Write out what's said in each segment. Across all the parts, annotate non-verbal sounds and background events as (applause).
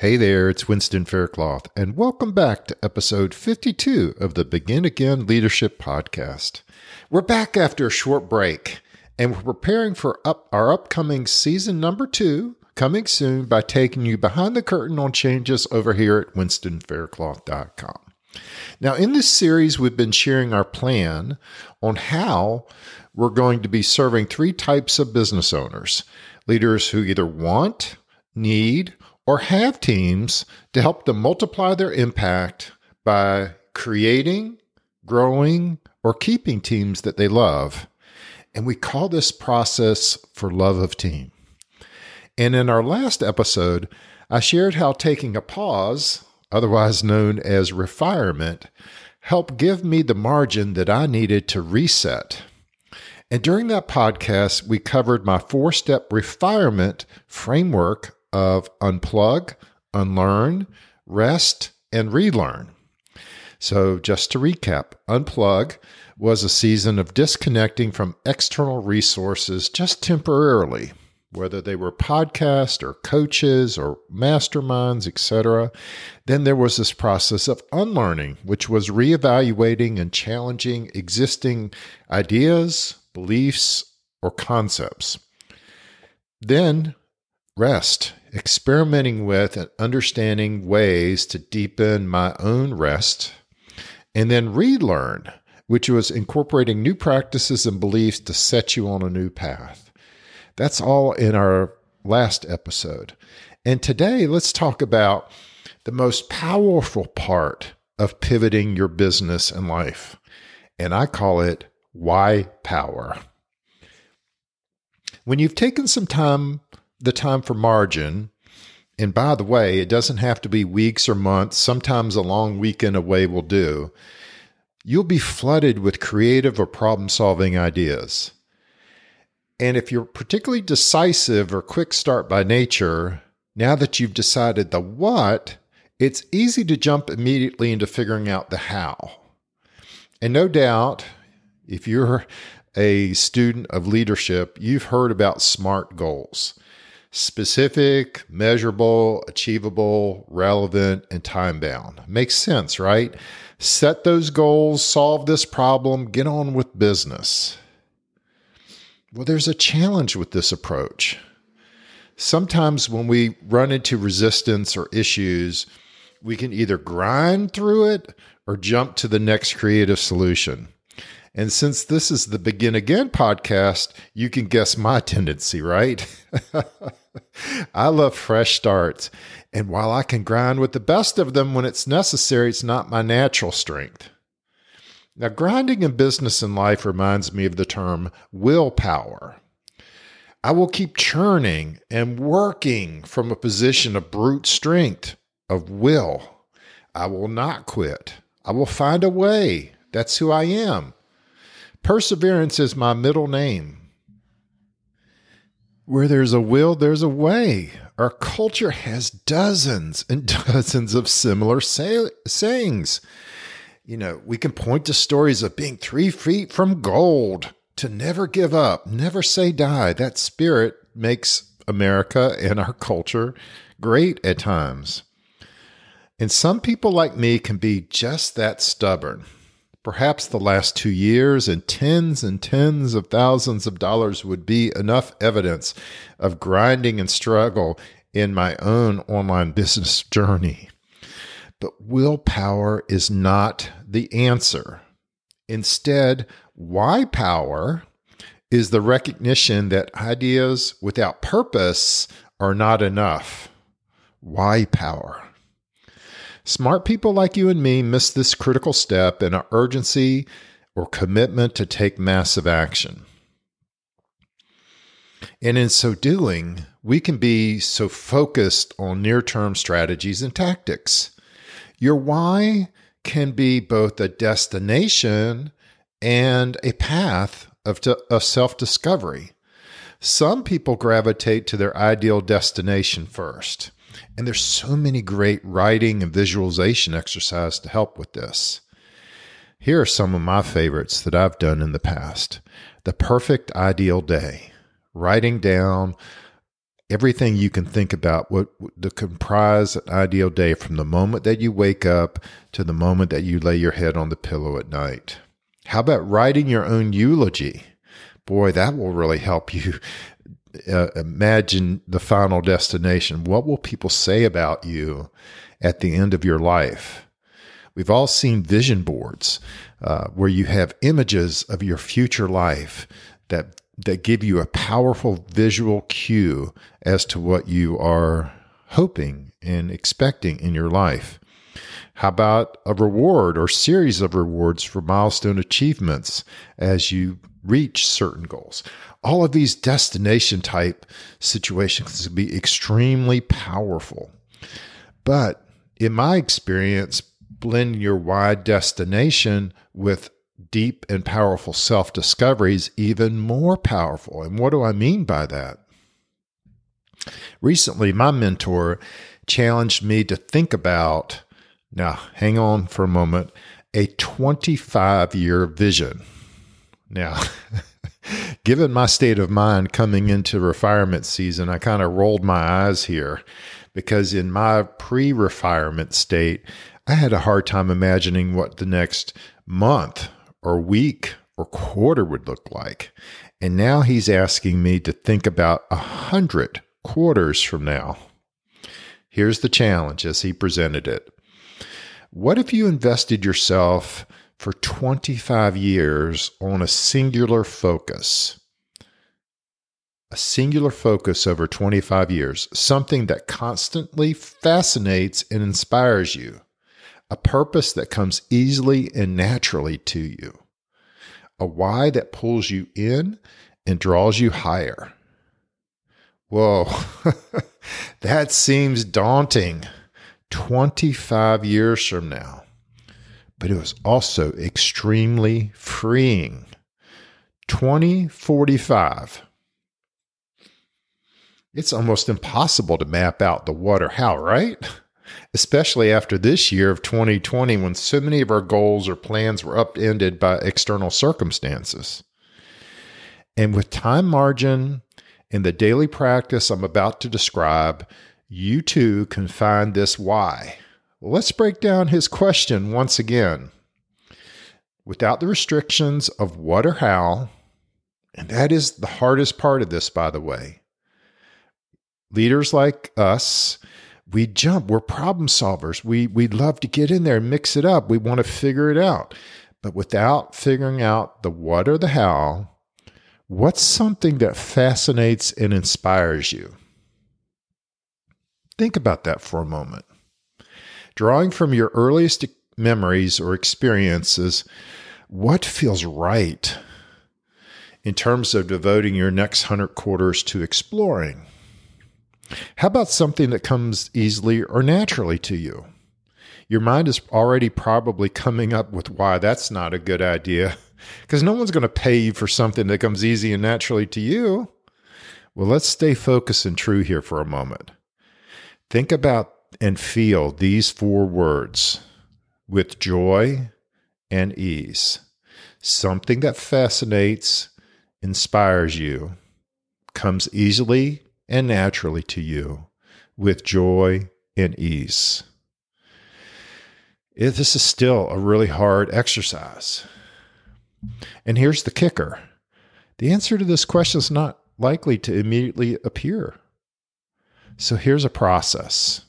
Hey there, it's Winston Faircloth, and welcome back to episode 52 of the Begin Again Leadership Podcast. We're back after a short break, and we're preparing for up our upcoming season number two, coming soon by taking you behind the curtain on changes over here at winstonfaircloth.com. Now, in this series, we've been sharing our plan on how we're going to be serving three types of business owners leaders who either want, need, or have teams to help them multiply their impact by creating, growing, or keeping teams that they love. And we call this process for love of team. And in our last episode, I shared how taking a pause, otherwise known as refirement, helped give me the margin that I needed to reset. And during that podcast, we covered my four step refirement framework of unplug, unlearn, rest, and relearn. So, just to recap, unplug was a season of disconnecting from external resources just temporarily, whether they were podcasts or coaches or masterminds, etc. Then there was this process of unlearning, which was reevaluating and challenging existing ideas, beliefs, or concepts. Then rest, experimenting with and understanding ways to deepen my own rest, and then relearn, which was incorporating new practices and beliefs to set you on a new path. That's all in our last episode. And today, let's talk about the most powerful part of pivoting your business and life. And I call it why power. When you've taken some time the time for margin. And by the way, it doesn't have to be weeks or months. Sometimes a long weekend away will do. You'll be flooded with creative or problem solving ideas. And if you're particularly decisive or quick start by nature, now that you've decided the what, it's easy to jump immediately into figuring out the how. And no doubt, if you're a student of leadership, you've heard about SMART goals specific, measurable, achievable, relevant, and time bound. Makes sense, right? Set those goals, solve this problem, get on with business. Well, there's a challenge with this approach. Sometimes when we run into resistance or issues, we can either grind through it or jump to the next creative solution. And since this is the Begin Again podcast, you can guess my tendency, right? (laughs) I love fresh starts. And while I can grind with the best of them when it's necessary, it's not my natural strength. Now, grinding in business and life reminds me of the term willpower. I will keep churning and working from a position of brute strength, of will. I will not quit. I will find a way. That's who I am. Perseverance is my middle name. Where there's a will, there's a way. Our culture has dozens and (laughs) dozens of similar say- sayings. You know, we can point to stories of being three feet from gold, to never give up, never say die. That spirit makes America and our culture great at times. And some people like me can be just that stubborn. Perhaps the last two years and tens and tens of thousands of dollars would be enough evidence of grinding and struggle in my own online business journey. But willpower is not the answer. Instead, why power is the recognition that ideas without purpose are not enough. Why power? Smart people like you and me miss this critical step in our urgency or commitment to take massive action. And in so doing, we can be so focused on near term strategies and tactics. Your why can be both a destination and a path of, of self discovery. Some people gravitate to their ideal destination first. And there's so many great writing and visualization exercises to help with this. Here are some of my favorites that I've done in the past. The perfect ideal day, writing down everything you can think about what to comprise an ideal day from the moment that you wake up to the moment that you lay your head on the pillow at night. How about writing your own eulogy? Boy, that will really help (laughs) you uh, imagine the final destination. What will people say about you at the end of your life? We've all seen vision boards uh, where you have images of your future life that that give you a powerful visual cue as to what you are hoping and expecting in your life. How about a reward or series of rewards for milestone achievements as you reach certain goals? All of these destination type situations can be extremely powerful. But in my experience, blend your wide destination with deep and powerful self discovery is even more powerful. And what do I mean by that? Recently, my mentor challenged me to think about now, hang on for a moment a 25 year vision. Now, (laughs) given my state of mind coming into refirement season, I kind of rolled my eyes here because in my pre refirement state, I had a hard time imagining what the next month or week or quarter would look like. And now he's asking me to think about a hundred quarters from now. Here's the challenge as he presented it. What if you invested yourself for 25 years on a singular focus? A singular focus over 25 years, something that constantly fascinates and inspires you. A purpose that comes easily and naturally to you, a why that pulls you in and draws you higher. Whoa, (laughs) that seems daunting 25 years from now, but it was also extremely freeing. 2045. It's almost impossible to map out the what or how, right? especially after this year of 2020 when so many of our goals or plans were upended by external circumstances. And with time margin and the daily practice I'm about to describe, you too can find this why. let's break down his question once again. Without the restrictions of what or how, and that is the hardest part of this, by the way. Leaders like us we jump. We're problem solvers. We we love to get in there and mix it up. We want to figure it out. But without figuring out the what or the how, what's something that fascinates and inspires you? Think about that for a moment. Drawing from your earliest memories or experiences, what feels right in terms of devoting your next hundred quarters to exploring? How about something that comes easily or naturally to you? Your mind is already probably coming up with why that's not a good idea (laughs) because no one's going to pay you for something that comes easy and naturally to you. Well, let's stay focused and true here for a moment. Think about and feel these four words with joy and ease. Something that fascinates, inspires you, comes easily and naturally to you with joy and ease. This is still a really hard exercise. And here's the kicker the answer to this question is not likely to immediately appear. So here's a process.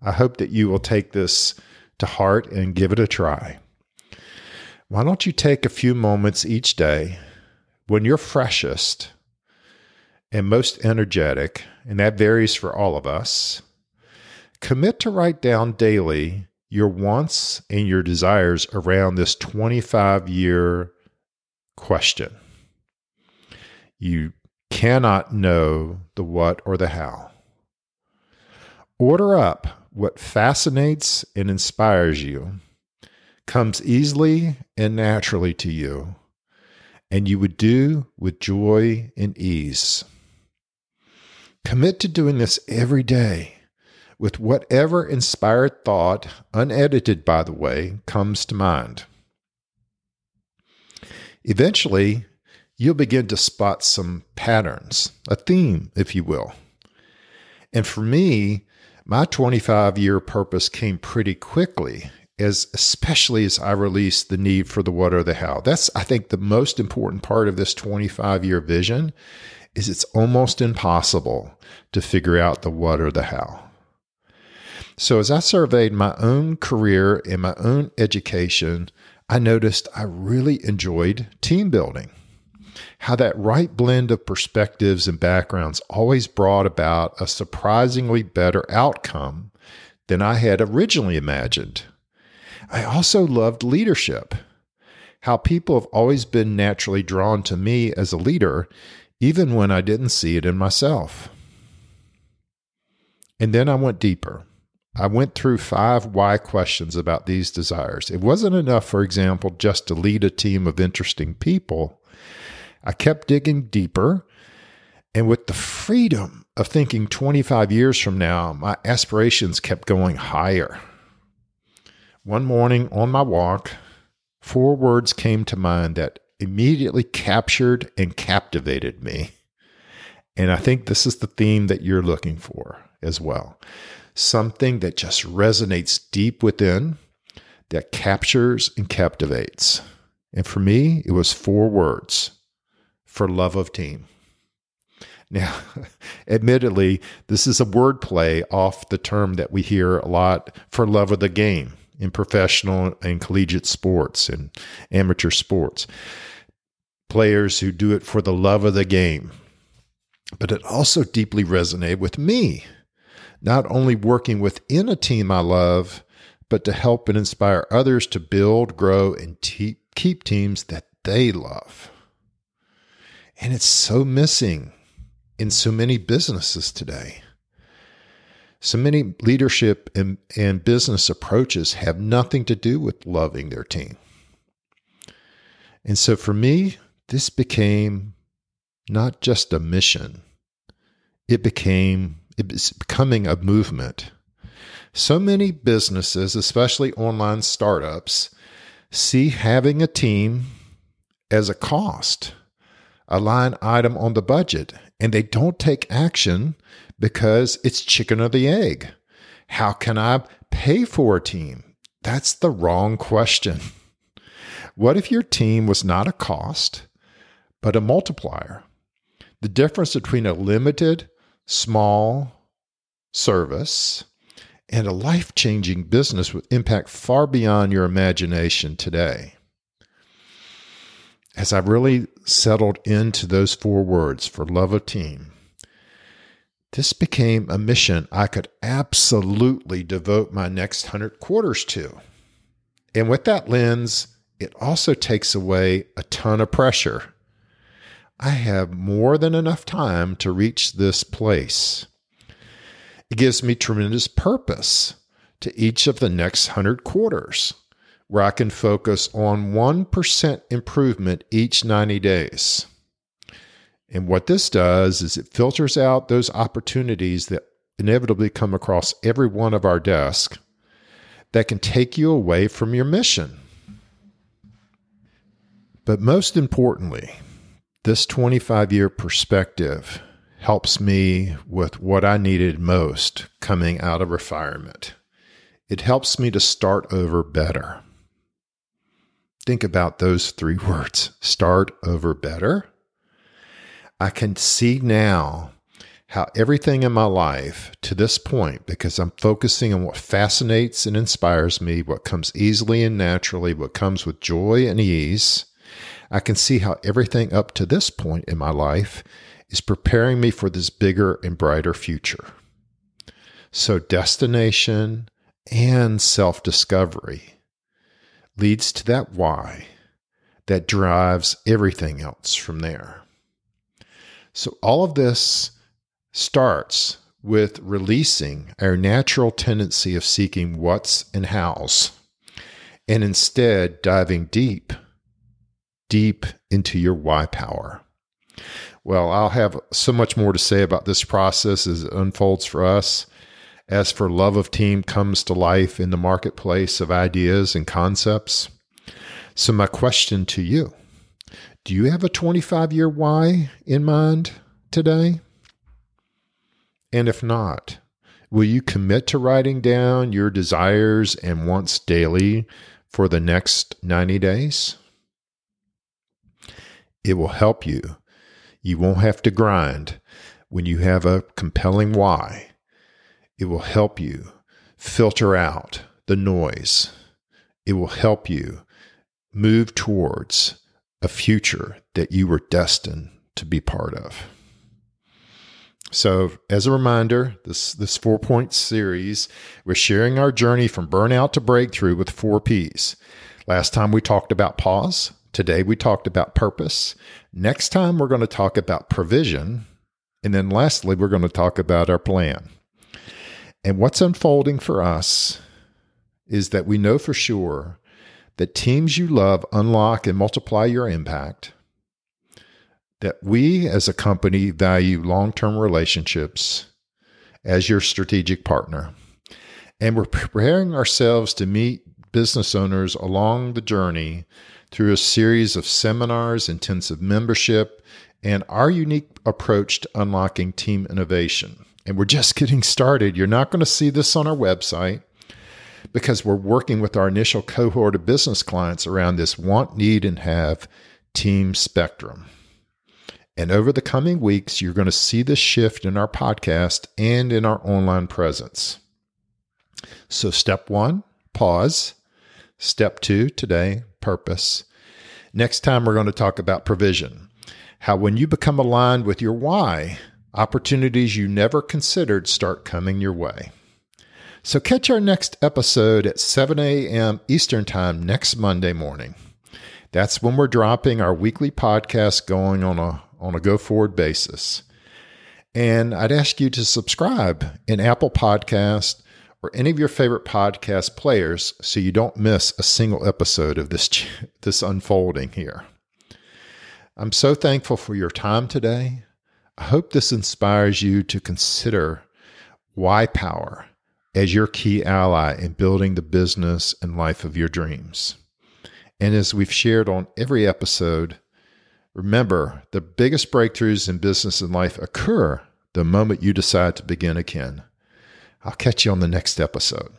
I hope that you will take this to heart and give it a try. Why don't you take a few moments each day when you're freshest and most energetic, and that varies for all of us, commit to write down daily your wants and your desires around this 25 year question. You cannot know the what or the how. Order up what fascinates and inspires you, comes easily and naturally to you, and you would do with joy and ease. Commit to doing this every day with whatever inspired thought, unedited by the way, comes to mind. Eventually, you'll begin to spot some patterns, a theme, if you will. And for me, my 25 year purpose came pretty quickly as especially as I released the need for the what or the how. That's I think the most important part of this 25 year vision is it's almost impossible to figure out the what or the how. So as I surveyed my own career and my own education, I noticed I really enjoyed team building. How that right blend of perspectives and backgrounds always brought about a surprisingly better outcome than I had originally imagined. I also loved leadership. How people have always been naturally drawn to me as a leader, even when I didn't see it in myself. And then I went deeper. I went through five why questions about these desires. It wasn't enough, for example, just to lead a team of interesting people. I kept digging deeper. And with the freedom of thinking 25 years from now, my aspirations kept going higher. One morning on my walk, four words came to mind that immediately captured and captivated me. And I think this is the theme that you're looking for as well. Something that just resonates deep within, that captures and captivates. And for me, it was four words for love of team. Now, (laughs) admittedly, this is a wordplay off the term that we hear a lot for love of the game in professional and collegiate sports and amateur sports. Players who do it for the love of the game. But it also deeply resonated with me, not only working within a team I love, but to help and inspire others to build, grow, and te- keep teams that they love. And it's so missing in so many businesses today. So many leadership and, and business approaches have nothing to do with loving their team. And so for me, this became not just a mission, it became it's becoming a movement. So many businesses, especially online startups, see having a team as a cost, a line item on the budget, and they don't take action because it's chicken or the egg. How can I pay for a team? That's the wrong question. (laughs) What if your team was not a cost, but a multiplier? The difference between a limited, small service and a life changing business with impact far beyond your imagination today. As I really settled into those four words for love of team, this became a mission I could absolutely devote my next 100 quarters to. And with that lens, it also takes away a ton of pressure. I have more than enough time to reach this place. It gives me tremendous purpose to each of the next 100 quarters, where I can focus on 1% improvement each 90 days. And what this does is it filters out those opportunities that inevitably come across every one of our desk that can take you away from your mission. But most importantly, this 25 year perspective helps me with what I needed most coming out of refirement. It helps me to start over better. Think about those three words start over better I can see now how everything in my life to this point, because I'm focusing on what fascinates and inspires me, what comes easily and naturally, what comes with joy and ease, I can see how everything up to this point in my life is preparing me for this bigger and brighter future. So, destination and self discovery leads to that why that drives everything else from there. So, all of this starts with releasing our natural tendency of seeking what's and how's, and instead diving deep, deep into your why power. Well, I'll have so much more to say about this process as it unfolds for us. As for love of team comes to life in the marketplace of ideas and concepts. So, my question to you do you have a 25 year why in mind today? And if not, will you commit to writing down your desires and wants daily for the next 90 days? It will help you. You won't have to grind when you have a compelling why. It will help you filter out the noise. It will help you move towards a future that you were destined to be part of. So, as a reminder, this this four point series, we're sharing our journey from burnout to breakthrough with four P's. Last time we talked about pause. Today we talked about purpose. Next time we're going to talk about provision, and then lastly we're going to talk about our plan. And what's unfolding for us is that we know for sure that teams you love unlock and multiply your impact that we as a company value long term relationships as your strategic partner. And we're preparing ourselves to meet business owners along the journey through a series of seminars, intensive membership, and our unique approach to unlocking team innovation. And we're just (laughs) getting started. You're not going to see this on our website because we're working with our initial cohort of business clients around this want, need, and have team spectrum. And over the coming weeks, you're going to see this shift in our podcast and in our online presence. So, step one, pause. Step two, today, purpose. Next time, we're going to talk about provision. How, when you become aligned with your why, opportunities you never considered start coming your way. So, catch our next episode at 7 a.m. Eastern Time next Monday morning. That's when we're dropping our weekly podcast going on a on a go forward basis. And I'd ask you to subscribe in Apple Podcast or any of your favorite podcast players so you don't miss a single episode of this (laughs) this unfolding here. I'm so thankful for your time today. I hope this inspires you to consider why power as your key ally in building the business and life of your dreams. And as we've shared on every episode, Remember, the biggest breakthroughs in business and life occur the moment you decide to begin again. I'll catch you on the next episode.